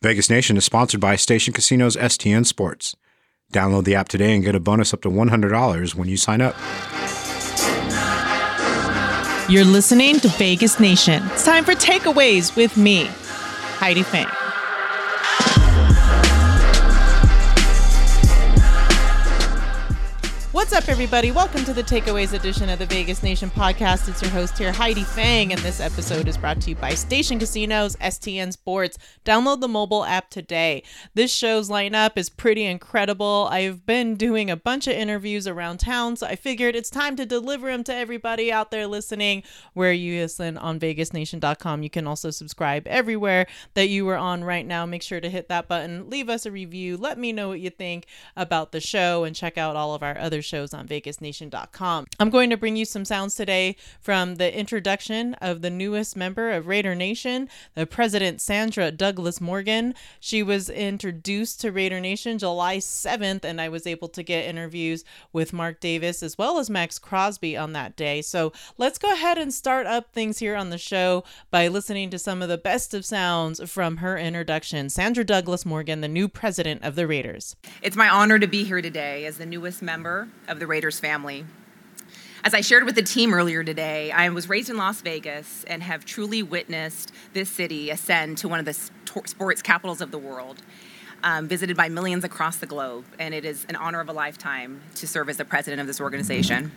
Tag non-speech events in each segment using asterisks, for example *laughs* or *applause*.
Vegas Nation is sponsored by Station Casinos STN Sports. Download the app today and get a bonus up to $100 when you sign up. You're listening to Vegas Nation. It's time for takeaways with me, Heidi Fang. What's up, everybody? Welcome to the Takeaways edition of the Vegas Nation podcast. It's your host here, Heidi Fang, and this episode is brought to you by Station Casinos, STN Sports. Download the mobile app today. This show's lineup is pretty incredible. I've been doing a bunch of interviews around town, so I figured it's time to deliver them to everybody out there listening where you listen on VegasNation.com. You can also subscribe everywhere that you are on right now. Make sure to hit that button, leave us a review, let me know what you think about the show, and check out all of our other shows on vegasnation.com. I'm going to bring you some sounds today from the introduction of the newest member of Raider Nation, the president Sandra Douglas Morgan. She was introduced to Raider Nation July 7th, and I was able to get interviews with Mark Davis as well as Maxx Crosby on that day. So let's go ahead and start up things here on the show by listening to some of the best of sounds from her introduction. Sandra Douglas Morgan, the new president of the Raiders. It's my honor to be here today as the newest member of the Raiders family. As I shared with the team earlier today, I was raised in Las Vegas and have truly witnessed this city ascend to one of the sports capitals of the world, um, visited by millions across the globe, and it is an honor of a lifetime to serve as the president of this organization.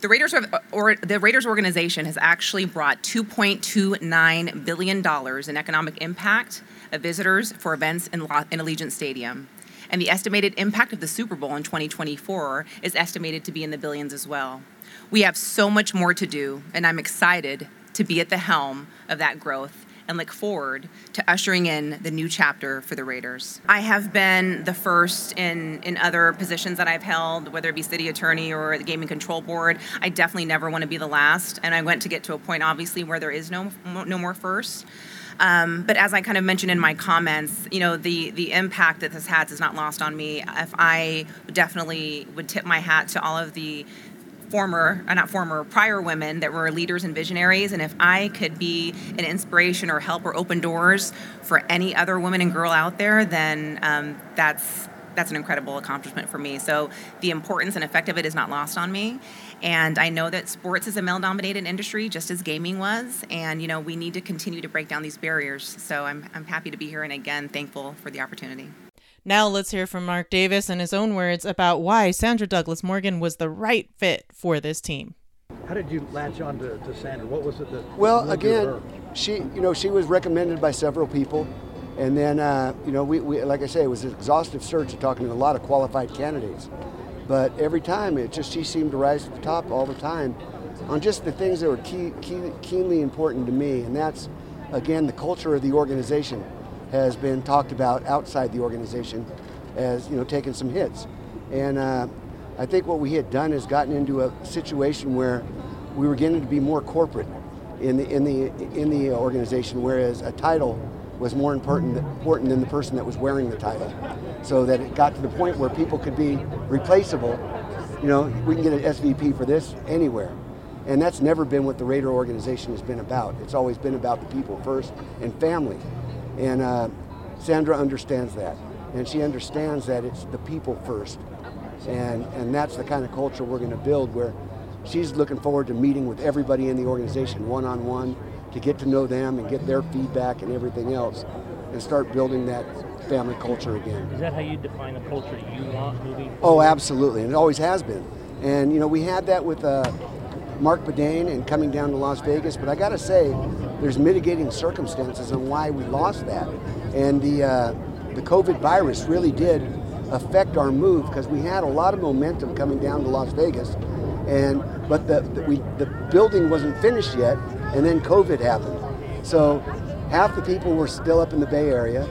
The Raiders, or the Raiders organization has actually brought $2.29 billion in economic impact of visitors for events in, in Allegiant Stadium and the estimated impact of the Super Bowl in 2024 is estimated to be in the billions as well. We have so much more to do, and I'm excited to be at the helm of that growth and look forward to ushering in the new chapter for the Raiders. I have been the first in, in other positions that I've held, whether it be city attorney or the gaming control board. I definitely never want to be the last, and I went to get to a point, obviously, where there is no no more first. Um, but as I kind of mentioned in my comments, you know, the the impact that this has is not lost on me. If I definitely would tip my hat to all of the former, uh, not former, prior women that were leaders and visionaries. And if I could be an inspiration or help or open doors for any other woman and girl out there, then um, that's that's an incredible accomplishment for me. So the importance and effect of it is not lost on me. And I know that sports is a male dominated industry, just as gaming was. And, you know, we need to continue to break down these barriers. So I'm, I'm happy to be here and again, thankful for the opportunity. Now let's hear from Mark Davis in his own words about why Sandra Douglas Morgan was the right fit for this team. How did you latch on to, to Sandra? What was it that? Well, again, she you know she was recommended by several people, and then uh, you know we, we like I say it was an exhaustive search of talking to a lot of qualified candidates. But every time, it just she seemed to rise to the top all the time on just the things that were key, key, keenly important to me, and that's again the culture of the organization has been talked about outside the organization as you know taking some hits, and uh, I think what we had done is gotten into a situation where we were getting to be more corporate in the in the in the organization, whereas a title was more important, important than the person that was wearing the title. So that it got to the point where people could be replaceable. You know, we can get an SVP for this anywhere. And that's never been what the Raider organization has been about. It's always been about the people first and family. And uh, Sandra understands that. And she understands that it's the people first. And, and that's the kind of culture we're going to build where she's looking forward to meeting with everybody in the organization one on one to get to know them and get their feedback and everything else and start building that family culture again. Is that how you define the culture you want moving? Oh, absolutely. And it always has been. And, you know, we had that with uh, Marc Badain and coming down to Las Vegas, but I got to say, there's mitigating circumstances on why we lost that. And the, uh, the COVID virus really did affect our move because we had a lot of momentum coming down to Las Vegas. And, but the, the, we, the building wasn't finished yet, and then COVID happened. So half the people were still up in the Bay Area,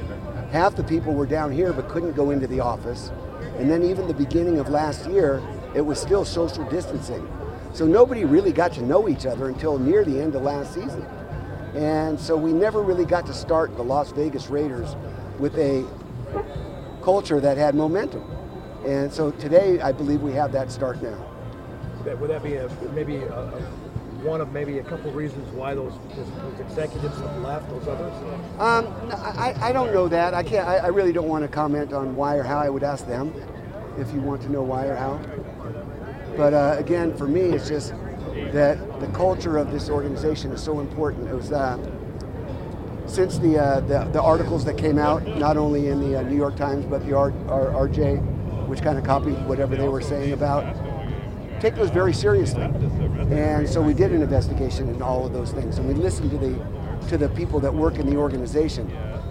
half the people were down here but couldn't go into the office. And then even the beginning of last year, it was still social distancing. So nobody really got to know each other until near the end of last season. And so we never really got to start the Las Vegas Raiders with a culture that had momentum. And so today, I believe we have that start now. Would that be a, maybe a, one of maybe a couple reasons why those, those, executives have left, those others? Um, I, I don't know that. I can't. I, I really don't want to comment on why or how. I would ask them if you want to know why or how. But uh, again, for me, it's just that the culture of this organization is so important. It was uh, since the, uh, the, the articles that came out, not only in the uh, New York Times but the R, R, RJ, which kind of copied whatever they were saying about. Take those very seriously, and so we did an investigation into all of those things, and we listened to the to the people that work in the organization,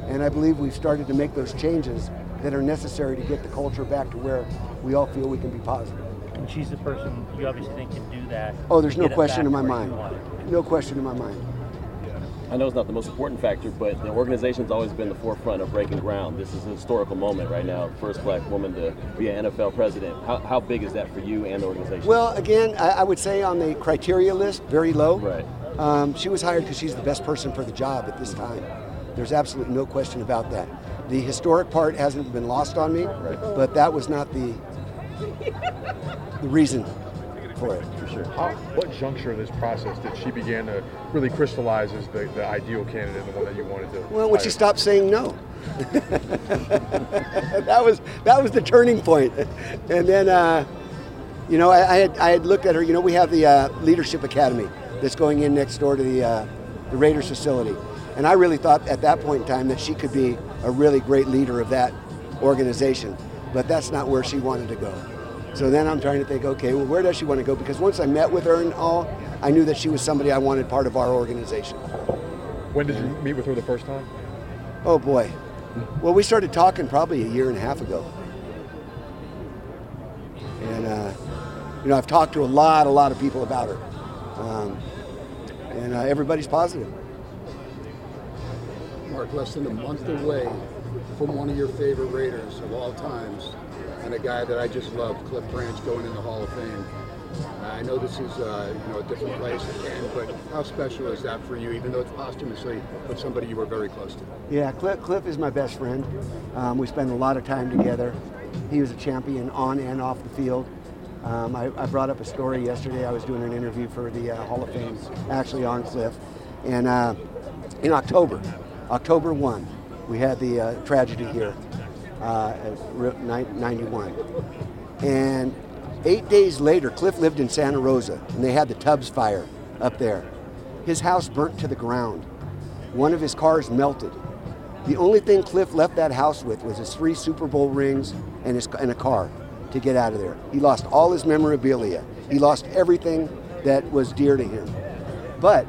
and I believe we've started to make those changes that are necessary to get the culture back to where we all feel we can be positive. And she's the person you obviously think can do that. Oh, there's no question in my mind. No question in my mind. I know it's not the most important factor, but the organization's always been the forefront of breaking ground. This is a historical moment right now. First black woman to be an NFL president. How, how big is that for you and the organization? Well, again, I, I would say on the criteria list, very low. Right. Um, she was hired because she's the best person for the job at this time. There's absolutely no question about that. The historic part hasn't been lost on me, right. but that was not the the reason for for sure. How, what juncture in this process did she begin to really crystallize as the, the ideal candidate, the one that you wanted to? Well, when she stopped saying no. *laughs* that was that was the turning. And then, uh, you know, I, I, had I had looked at her. You know, we have the uh, leadership academy that's going in next door to the uh, the Raiders facility, and I really thought at that point in time that she could be a really great leader of that organization. But that's not where she wanted to go. So then I'm trying to think, okay, well, where does she want to go? Because once I met with her and all, I knew that she was somebody I wanted part of our organization. When did you meet with her the first time? Oh boy. Well, we started talking probably a year and a half ago. And, uh, you know, I've talked to a lot, a lot of people about her. Um, and uh, everybody's positive. Mark, less than a month away from one of your favorite Raiders of all times, and a guy that I just loved, Cliff Branch, going in the Hall of Fame. I know this is uh, you know a different place again, but how special is that for you? Even though it's posthumously, but somebody you were very close to. Yeah, Cliff, Cliff is my best friend. Um, we spend a lot of time together. He was a champion on and off the field. Um, I, I brought up a story yesterday. I was doing an interview for the uh, Hall of Fame, actually on Cliff. And uh, in October, October 1, we had the uh, tragedy here, Uh, 91. And eight days later, Cliff lived in Santa Rosa, and they had the Tubbs fire up there. His house burnt to the ground. One of his cars melted. The only thing Cliff left that house with was his three Super Bowl rings and, his, and a car to get out of there. He lost all his memorabilia. He lost everything that was dear to him. But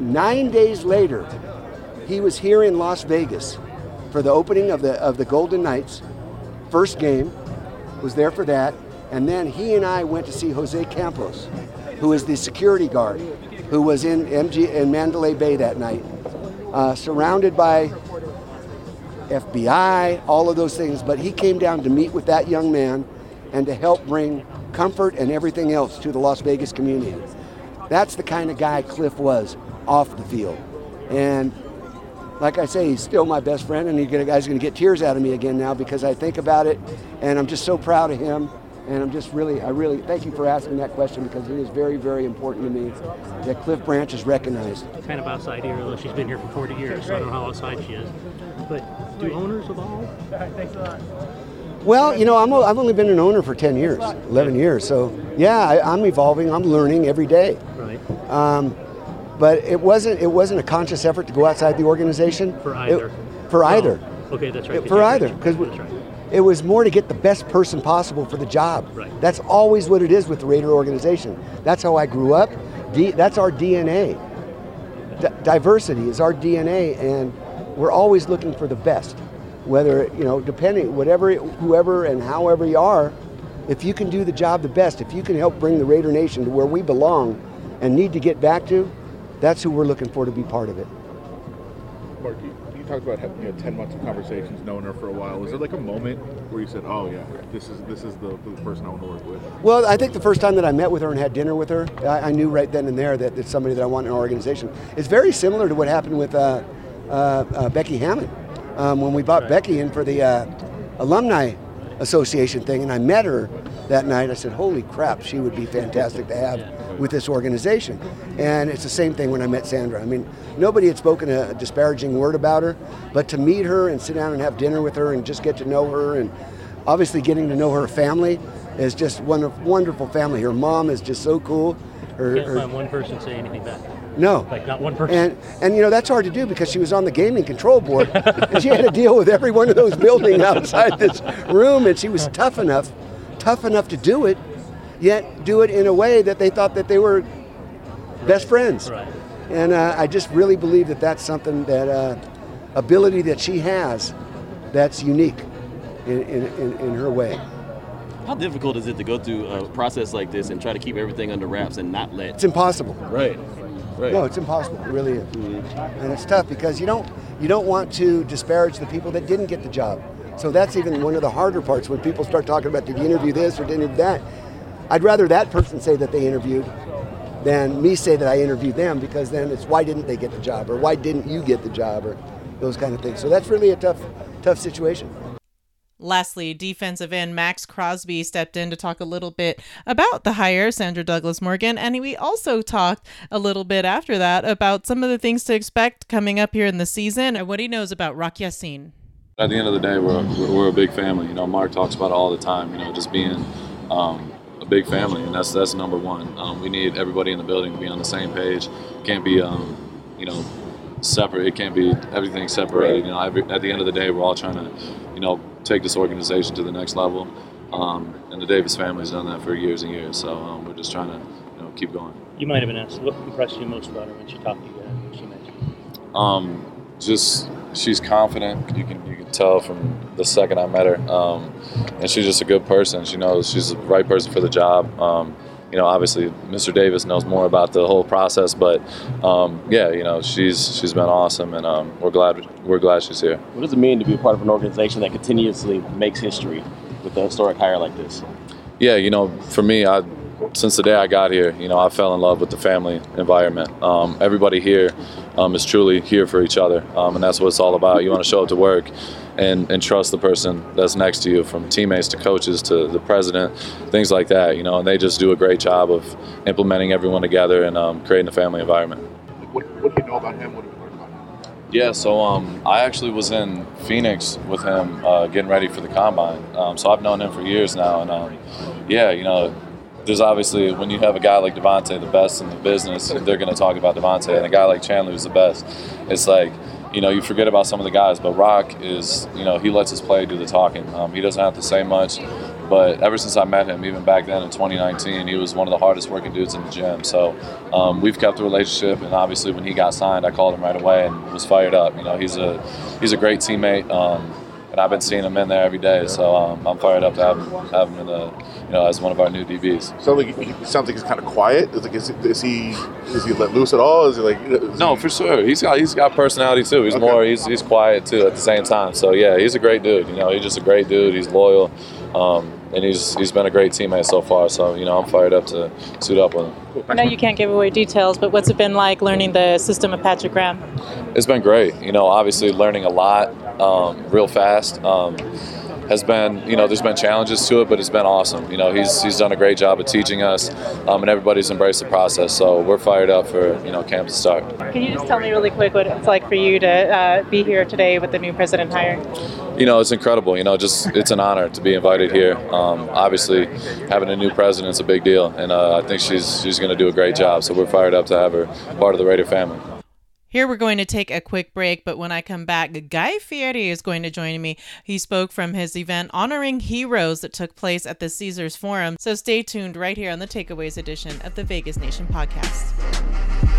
nine days later, he was here in Las Vegas for the opening of the of the Golden Knights. First game was there for that, and then he and I went to see Jose Campos, who is the security guard, who was in MG in Mandalay Bay that night, uh, surrounded by FBI, all of those things. But he came down to meet with that young man and to help bring comfort and everything else to the Las Vegas community. That's the kind of guy Cliff was off the field. And like I say, he's still my best friend, and he guy's going to get tears out of me again now because I think about it, and I'm just so proud of him. And I'm just really, I really thank you for asking that question because it is very, very important to me that Cliff Branch is recognized. Kind of outside here, although she's been here for 40 years, so I don't know how outside she is. But do owners evolve? Thanks a lot. Well, you know, I'm, I've only been an owner for 10 years, 11 years. So, yeah, I, I'm evolving. I'm learning every day. Right. Um, but it wasn't it wasn't a conscious effort to go outside the organization. For It- either. for No. either. Okay, that's right. It- for either, because right. it was more to get the best person possible for the job. Right. That's always what it is with the Raider organization. That's how I grew up. D, that's our DNA. D- diversity is our DNA, and we're always looking for the best. Whether you know, depending whatever, whoever and however you are, if you can do the job the best, if you can help bring the Raider Nation to where we belong and need to get back to, that's who we're looking for to be part of it. Mark, you, you talked about having you know, ten months of conversations, knowing her for a while. Was there like a moment where you said, "Oh yeah, this is this is the, the person I want to work with"? Well, I think the first time that I met with her and had dinner with her, I, I knew right then and there that it's somebody that I want in our organization. It's very similar to what happened with uh, uh, uh, Becky Hammon um, when we brought Becky in for the uh, alumni association thing, and I met her that night. I said, "Holy crap, she would be fantastic to have with this organization. And it's the same thing when I met Sandra. I mean, nobody had spoken a disparaging word about her, but to meet her and sit down and have dinner with her and just get to know her and obviously getting to know her family is just one wonderful family. Her mom is just so cool. Her, Can't her- find one person say anything bad. no. Like not one person. And and you know that's hard to do because she was on the gaming control board and she had to deal with every one of those buildings *laughs* outside this room and she was tough enough, tough enough to do it, yet do it in a way that they thought that they were best friends. Right. And uh, I just really believe that that's something that uh, ability that she has that's unique in, in, in, her way. How difficult is it to go through a process like this and try to keep everything under wraps and not let? It's impossible. Right. Right. No, it's impossible. It really is, and it's tough because you don't you don't want to disparage the people that didn't get the job. So that's even one of the harder parts when people start talking about did you interview this or did you interview that. I'd rather that person say that they interviewed than me say that I interviewed them because then it's why didn't they get the job or why didn't you get the job or those kind of things. So that's really a tough tough situation. Lastly, defensive end Maxx Crosby stepped in to talk a little bit about the hire, Sandra Douglas Morgan, and we also talked a little bit after that about some of the things to expect coming up here in the season and what he knows about Rock Ya-Sin. At the end of the day, we're, we're a big family. You know, Mark talks about it all the time. You know, just being um, a big family, and that's that's number one. Um, we need everybody in the building to be on the same page. Can't be, um, you know, separate. It can't be everything separated. You know, every, at the end of the day, we're all trying to, you know, take this organization to the next level. Um, and the Davis family's done that for years and years. So um, we're just trying to, you know, keep going. You might have been asked what impressed you most about her when she talked to you. uh, When she met you. Um, just she's confident. You can you can tell from the second I met her, um, and she's just a good person. She knows she's the right person for the job. Um, you know, obviously, Mr. Davis knows more about the whole process, but um, yeah, you know, she's she's been awesome, and um, we're glad we're glad she's here. What does it mean to be a part of an organization that continuously makes history with a historic hire like this? Yeah, you know, for me, I since the day I got here, you know, I fell in love with the family environment. Um, everybody here um, is truly here for each other, um, and that's what it's all about. You want to show up to work and, and trust the person that's next to you, from teammates to coaches to the president, things like that. You know, and they just do a great job of implementing everyone together and um, creating a family environment. What, what do you know about him? What have you learned about him? Yeah, so um, I actually was in Phoenix with him uh, getting ready for the combine. Um, so I've known him for years now, and um, yeah, you know, there's obviously when you have a guy like Davante, the best in the business, they're going to talk about Davante, and a guy like Chandler who's the best. It's like you know you forget about some of the guys, but Rock is you know he lets his play do the talking. Um, he doesn't have to say much. But ever since I met him, even back then in 2019, he was one of the hardest working dudes in the gym. So um, we've kept the relationship, and obviously when he got signed, I called him right away and was fired up. You know, he's a he's a great teammate, um, and I've been seeing him in there every day. So um, I'm fired up to have him, have him in the you know as one of our new DBs. So like, he he sounds like he's kind of quiet. Is, like, is, is he is he let loose at all? Is he like is No, he- for sure. He's got he's got personality too. He's Okay. more he's he's quiet too at the same time. So yeah, he's a great dude. You know, he's just a great dude. He's loyal, um, and he's he's been a great teammate so far. So you know, I'm fired up to suit up with him. I know you can't give away details, but what's it been like learning the system of Patrick Graham? It's been great. You know, obviously learning a lot um, real fast. Um, has been, you know, there's been challenges to it, but it's been awesome. You know, he's he's done a great job of teaching us, um, and everybody's embraced the process. So we're fired up for you know camp to start. Can you just tell me really quick what it's like for you to uh, be here today with the new president hire? you know, it's incredible. You know, just it's an honor to be invited here. Um, obviously, having a new president's a big deal, and uh, I think she's she's going to do a great job. So we're fired up to have her part of the Raider family. Here we're going to take a quick break, but when I come back, Guy Fieri is going to join me. He spoke from his event honoring heroes that took place at the Caesars Forum. So stay tuned right here on the Takeaways edition of the Vegas Nation podcast.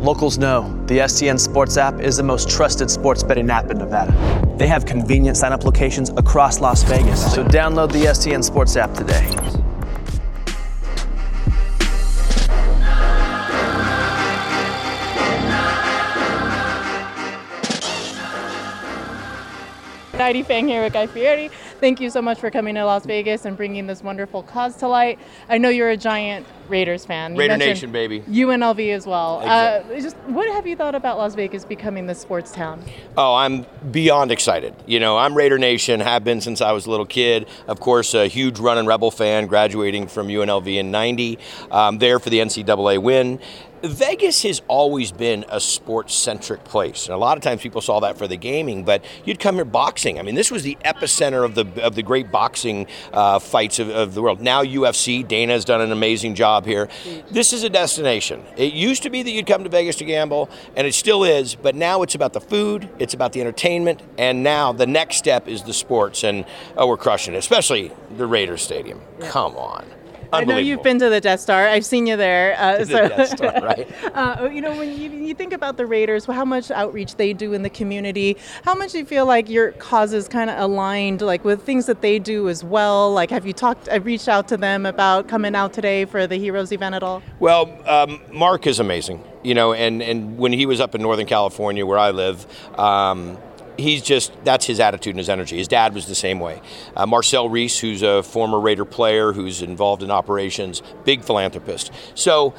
Locals know the STN Sports app is the most trusted sports betting app in Nevada. They have convenient sign up locations across Las Vegas, so download the STN Sports app today. Heidi Fang here with Guy Fieri. Thank you so much for coming to Las Vegas and bringing this wonderful cause to light. I know you're a giant Raiders fan. You Raider Nation, baby. UNLV as well. Exactly. Uh, just what have you thought about Las Vegas becoming the sports town? Oh, I'm beyond excited. You know, I'm Raider Nation, have been since I was a little kid. Of course, a huge running Rebel fan, graduating from UNLV in 90, um, there for the NCAA win. Vegas has always been a sports centric place. And a lot of times people saw that for the gaming, but you'd come here boxing. I mean, this was the epicenter of the of the great boxing uh, fights of, of the world. Now UFC, Dana has done an amazing job here. This is a destination. It used to be that you'd come to Vegas to gamble, and it still is, but now it's about the food, it's about the entertainment, and now the next step is the sports. And oh, we're crushing it, especially the Raiders Stadium. Come on. I know you've been to the Death Star. I've seen you there. Uh, The so, Death Star, *laughs* right? uh, you know, when you, you think about the Raiders, how much outreach they do in the community, how much do you feel like your cause is kind of aligned, like with things that they do as well? Like, have you talked, uh, reached out to them about coming out today for the Heroes event at all? Well, um, Mark is amazing, you know, and, and when he was up in Northern California where I live, um, he's just that's his attitude and his energy. His dad was the same way. Uh, Marcel Reese, who's a former Raider player who's involved in operations, big philanthropist. So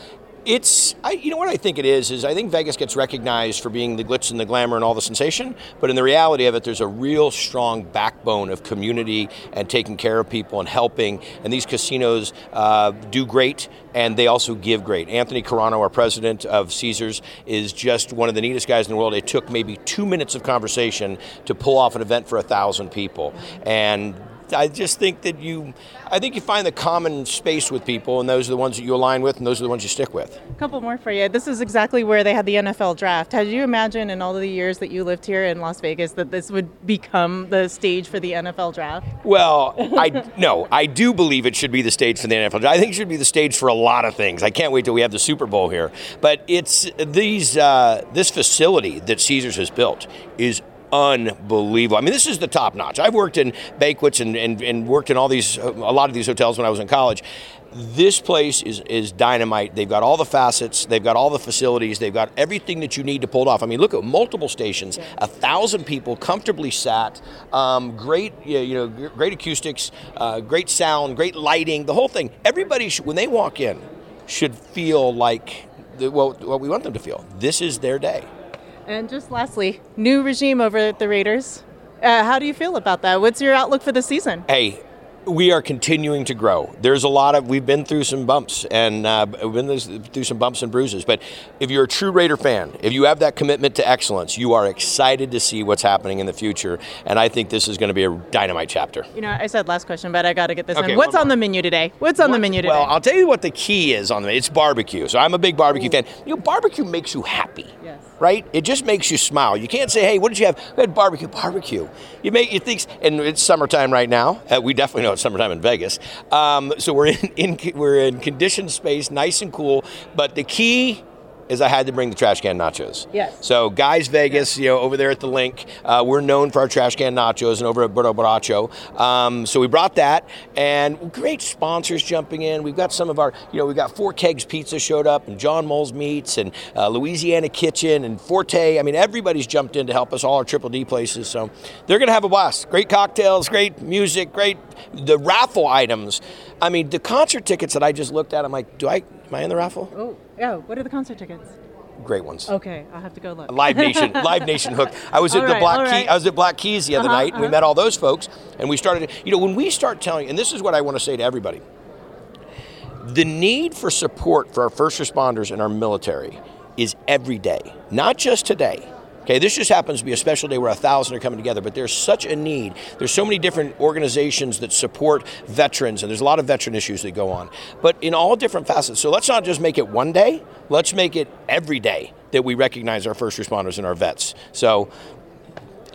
it's I, you know what I think it is is I think Vegas gets recognized for being the glitz and the glamour and all the sensation, but in the reality of it, there's a real strong backbone of community and taking care of people and helping. And these casinos uh, do great, and they also give great. Anthony Carano, our president of Caesars, is just one of the neatest guys in the world. It took maybe two minutes of conversation to pull off an event for a thousand people, and I just think that you, I think you find the common space with people, and those are the ones that you align with, and those are the ones you stick with. A couple more for you. This is exactly where they had the NFL draft. Had you imagined in all of the years that you lived here in Las Vegas that this would become the stage for the NFL draft? Well, I *laughs* no, I do believe it should be the stage for the NFL. I think it should be the stage for a lot of things. I can't wait till we have the Super Bowl here. But it's these uh, this facility that Caesars has built is unbelievable. I mean, this is the top notch. I've worked in banquets and, and, and worked in all these a lot of these hotels when I was in college. This place is is dynamite. They've got all the facets. They've got all the facilities. They've got everything that you need to pull it off. I mean, look at multiple stations, a thousand people comfortably sat. Um, great, you know, you know, gr- great acoustics, uh, great sound, great lighting. The whole thing. Everybody, should, when they walk in, should feel like the, well, what we want them to feel. This is their day. And just lastly, new regime over at the Raiders. Uh, how do you feel about that? What's your outlook for the season? Hey, we are continuing to grow. There's a lot of we've been through some bumps and uh, we've been through some bumps and bruises. But if you're a true Raider fan, if you have that commitment to excellence, you are excited to see what's happening in the future. And I think this is going to be a dynamite chapter. You know, I said last question, but I got to get this Okay, in. What's on the menu today? What's on the menu today? Well, I'll tell you what the key is on the it's barbecue. So I'm a big barbecue fan. You know, barbecue makes you happy. Yes. Right? It just makes you smile. You can't say, "Hey, what did you have?" We had barbecue. Barbecue. You make you think, and it's summertime right now. Uh, we definitely know it's summertime in Vegas. Um, so we're in, *laughs* in we're in conditioned space, nice and cool. But the key is I had to bring the trash can nachos. Yes. So, guys, Vegas, you know, over there at the LINQ, uh, we're known for our trash can nachos, and over at Burro Borracho. Um, so we brought that, and great sponsors jumping in. We've got some of our, you know, we've got Four Kegs Pizza showed up, and John Mull's Meats, and uh, Louisiana Kitchen, and Forte. I mean, everybody's jumped in to help us all our Triple D places. So they're going to have a blast. Great cocktails, great music, great the raffle items. I mean, the concert tickets that I just looked at, I'm like, do I am I in the raffle? Oh, yeah. What are the concert tickets? Great ones. Okay, I'll have to go look. Live Nation, *laughs* Live Nation hook. I was at All the right, Black all Key. I was at Black Keys the other Uh-huh, night, and we uh-huh. met all those folks, and we started. You know, when we start telling, and this is what I want to say to everybody: the need for support for our first responders and our military is every day, not just today. Okay, this just happens to be a special day where a thousand are coming together, but there's such a need. There's so many different organizations that support veterans, and there's a lot of veteran issues that go on, but in all different facets. So let's not just make it one day, let's make it every day that we recognize our first responders and our vets. So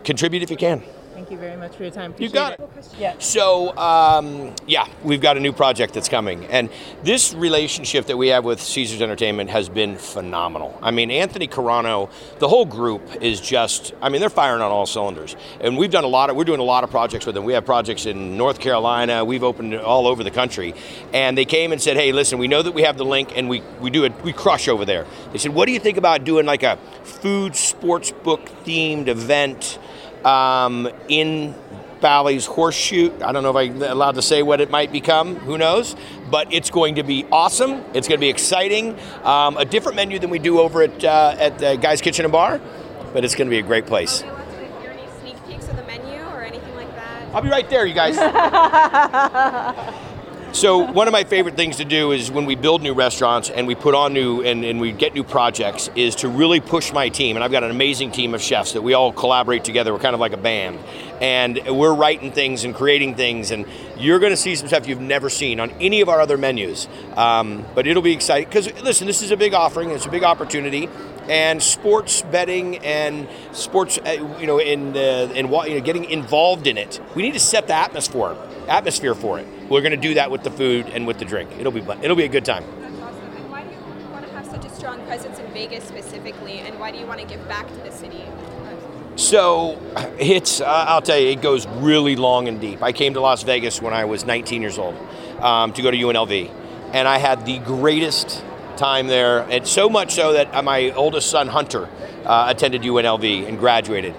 contribute if you can. Thank you very much for your time. You Appreciate got it. Yeah. So, um, yeah, we've got a new project that's coming. And this relationship that we have with Caesars Entertainment has been phenomenal. I mean, Anthony Carano, the whole group is just, I mean, they're firing on all cylinders. And we've done a lot of, we're doing a lot of projects with them. We have projects in North Carolina, we've opened all over the country. And they came and said, hey, listen, we know that we have the LINQ and we, we do it, we crush over there. They said, what do you think about doing like a food sports book themed event? Um, in Bally's Horseshoe. I don't know if I'm allowed to say what it might become. Who knows? But it's going to be awesome. It's going to be exciting. Um, a different menu than we do over at uh, at the Guy's Kitchen and Bar, but it's going to be a great place. Sneak peeks of the menu or anything like that? I'll be right there, you guys. *laughs* So one of my favorite things to do is when we build new restaurants and we put on new and, and, we get new projects is to really push my team. And I've got an amazing team of chefs that we all collaborate together. We're kind of like a band. And we're writing things and creating things. And you're going to see some stuff you've never seen on any of our other menus. Um, but it'll be exciting because listen, this is a big offering. It's a big opportunity and sports betting and sports, uh, you know, in uh, in what you know, getting involved in it. We need to set the atmosphere atmosphere for it. We're going to do that with the food and with the drink. It'll be it'll be a good time. And why do you want to have such a strong presence in Vegas specifically, and why do you want to give back to the city? So it's, uh, I'll tell you, it goes really long and deep. I came to Las Vegas when I was 19 years old um, to go to UNLV, and I had the greatest time there, and so much so that uh, my oldest son, Hunter, uh, attended UNLV and graduated.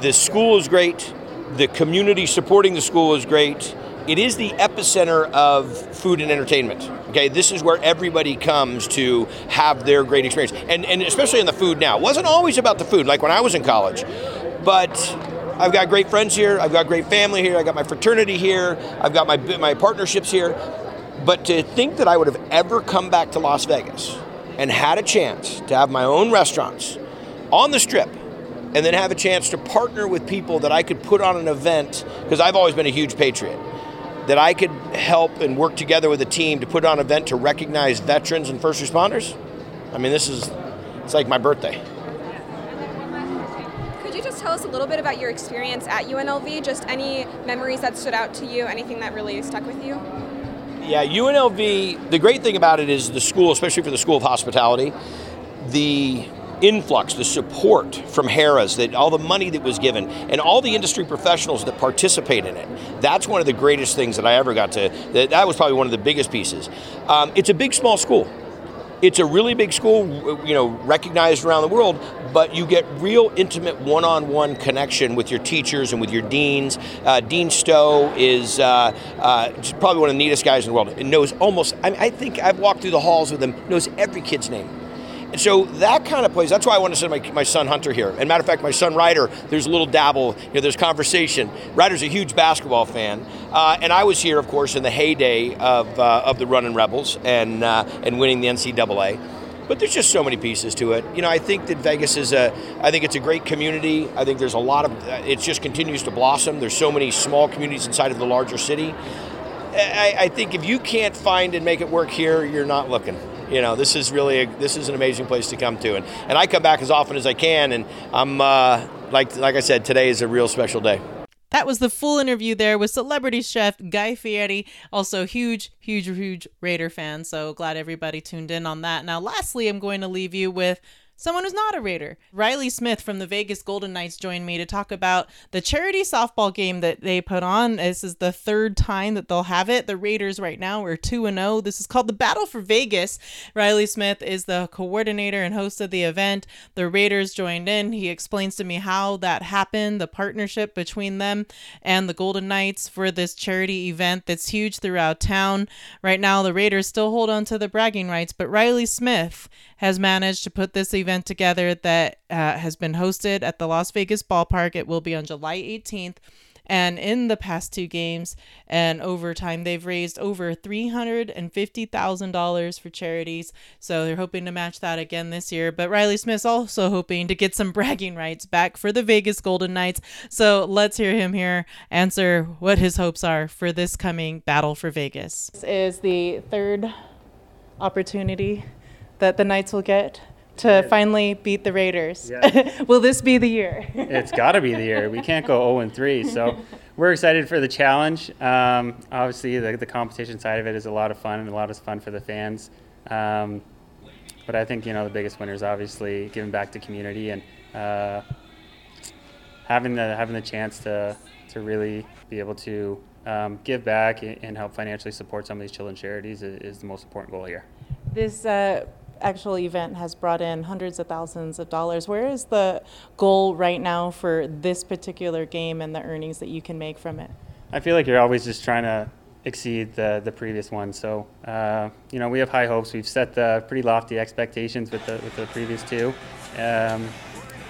The school is great, the community supporting the school is great. It is the epicenter of food and entertainment. Okay, this is where everybody comes to have their great experience, and and especially in the food now. It wasn't always about the food, like when I was in college, but I've got great friends here. I've got great family here. I got my fraternity here. I've got my my partnerships here. But to think that I would have ever come back to Las Vegas and had a chance to have my own restaurants on the strip and then have a chance to partner with people that I could put on an event because I've always been a huge patriot that I could help and work together with a team to put on an event to recognize veterans and first responders. I mean, this is it's like my birthday. Could you just tell us a little bit about your experience at UNLV? Just any memories that stood out to you, anything that really stuck with you? Yeah, UNLV, the great thing about it is the school, especially for the School of Hospitality, the influx, the support from Harrah's, that all the money that was given, and all the industry professionals that participate in it. That's one of the greatest things that I ever got to. That, that was probably one of the biggest pieces. Um, it's a big, small school. It's a really big school, you know, recognized around the world, but you get real intimate one-on-one connection with your teachers and with your deans. Uh, Dean Stowe is uh, uh, probably one of the neatest guys in the world. And knows almost. I, I think I've walked through the halls with him. Knows every kid's name and so that kind of plays. That's why I want to send my, my son Hunter here. And matter of fact, my son Ryder, there's a little dabble. You know, there's conversation. Ryder's a huge basketball fan, uh, and I was here, of course, in the heyday of uh, of the Running Rebels and uh, and winning the NCAA. But there's just so many pieces to it. You know, I think that Vegas is a. I think it's a great community. I think there's a lot of. It just continues to blossom. There's so many small communities inside of the larger city. I, I think if you can't find and make it work here, you're not looking you know, this is really a, this is an amazing place to come to, and and I come back as often as I can, and I'm uh, like like I said, today is a real special day. That was the full interview there with celebrity chef Guy Fieri, also huge, huge, huge Raider fan. So glad everybody tuned in on that. Now, lastly, I'm going to leave you with someone who's not a Raider. Reilly Smith from the Vegas Golden Knights joined me to talk about the charity softball game that they put on. This is the third time that they'll have it. The Raiders right now are 2 and 0. This is called the Battle for Vegas. Reilly Smith is the coordinator and host of the event. The Raiders joined in. He explains to me how that happened, the partnership between them and the Golden Knights for this charity event that's huge throughout town. Right now, the Raiders still hold on to the bragging rights, but Reilly Smith has managed to put this event together that uh, has been hosted at the Las Vegas ballpark. It will be on July 18th. And in the past two games and overtime, they've raised over $350,000 for charities. So they're hoping to match that again this year. But Reilly Smith's also hoping to get some *laughs* bragging rights back for the Vegas Golden Knights. So let's hear him here answer what his hopes are for this coming battle for Vegas. This is the third opportunity that the Knights will get to finally beat the Raiders. Yeah. *laughs* will this be the year? *laughs* it's got to be the year. We can't go 0 and 3. So *laughs* we're excited for the challenge. Um, obviously, the, the competition side of it is a lot of fun and a lot of fun for the fans. Um, but I think you know the biggest winner is obviously giving back to community and uh, having the having the chance to to really be able to um, give back and help financially support some of these children's charities is, is, the most important goal here. This. Uh, actual event has brought in hundreds of thousands of dollars. Where is the goal right now for this particular game and the earnings that you can make from it? I feel like you're always just trying to exceed the, the previous one. So, uh, you know, we have high hopes. We've set the pretty lofty expectations with the, with the previous two. Um,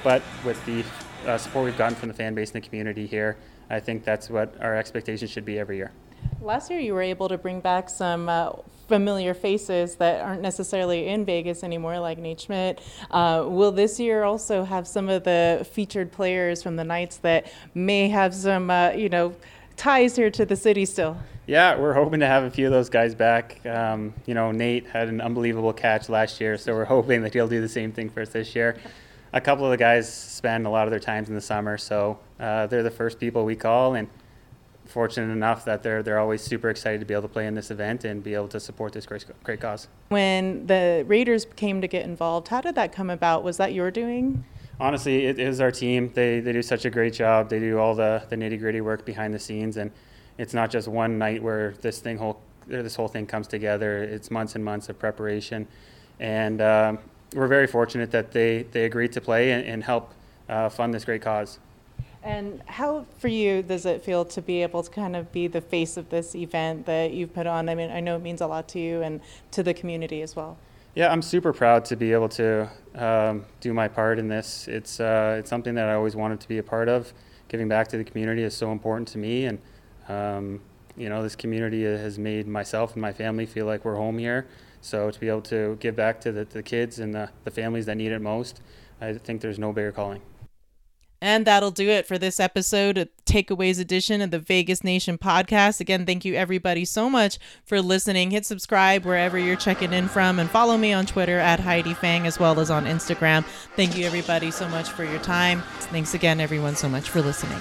but with the uh, support we've gotten from the fan base and the community here, I think that's what our expectations should be every year. Last year, you were able to bring back some uh, familiar faces that aren't necessarily in Vegas anymore, like Nate Schmidt. Uh, will this year also have some of the featured players from the Knights that may have some, uh, you know, ties here to the city still? Yeah, we're hoping to have a few of those guys back. Um, you know, Nate had an unbelievable catch last year, so we're *laughs* hoping that he'll do the same thing for us this year. A couple of the guys spend a lot of their times in the summer, so uh, they're the first people we call, and fortunate enough that they're they're always super excited to be able to play in this event and be able to support this great great cause. When the Raiders came to get involved, how did that come about? Was that your doing? Honestly, it is our team. They they do such a great job. They do all the the nitty gritty work behind the scenes, and it's not just one night where this thing whole this whole thing comes together. It's months and months of preparation, and um, we're very fortunate that they they agreed to play and, and help uh, fund this great cause. And how, for you, does it feel to be able to kind of be the face of this event that you've put on? I mean, I know it means a lot to you and to the community as well. Yeah, I'm super proud to be able to um, do my part in this. It's uh, it's something that I always wanted to be a part of. Giving back to the community is so important to me, and um, you know, this community has made myself and my family feel like we're home here. So to be able to give back to the, the kids and the, the families that need it most, I think there's no bigger calling. And that'll do it for this episode of Takeaways edition of the Vegas Nation podcast. Again, thank you everybody so much for listening. Hit subscribe wherever you're checking in from and follow me on Twitter at Heidi Fang as well as on Instagram. Thank you everybody so much for your time. Thanks again, everyone, so much for listening.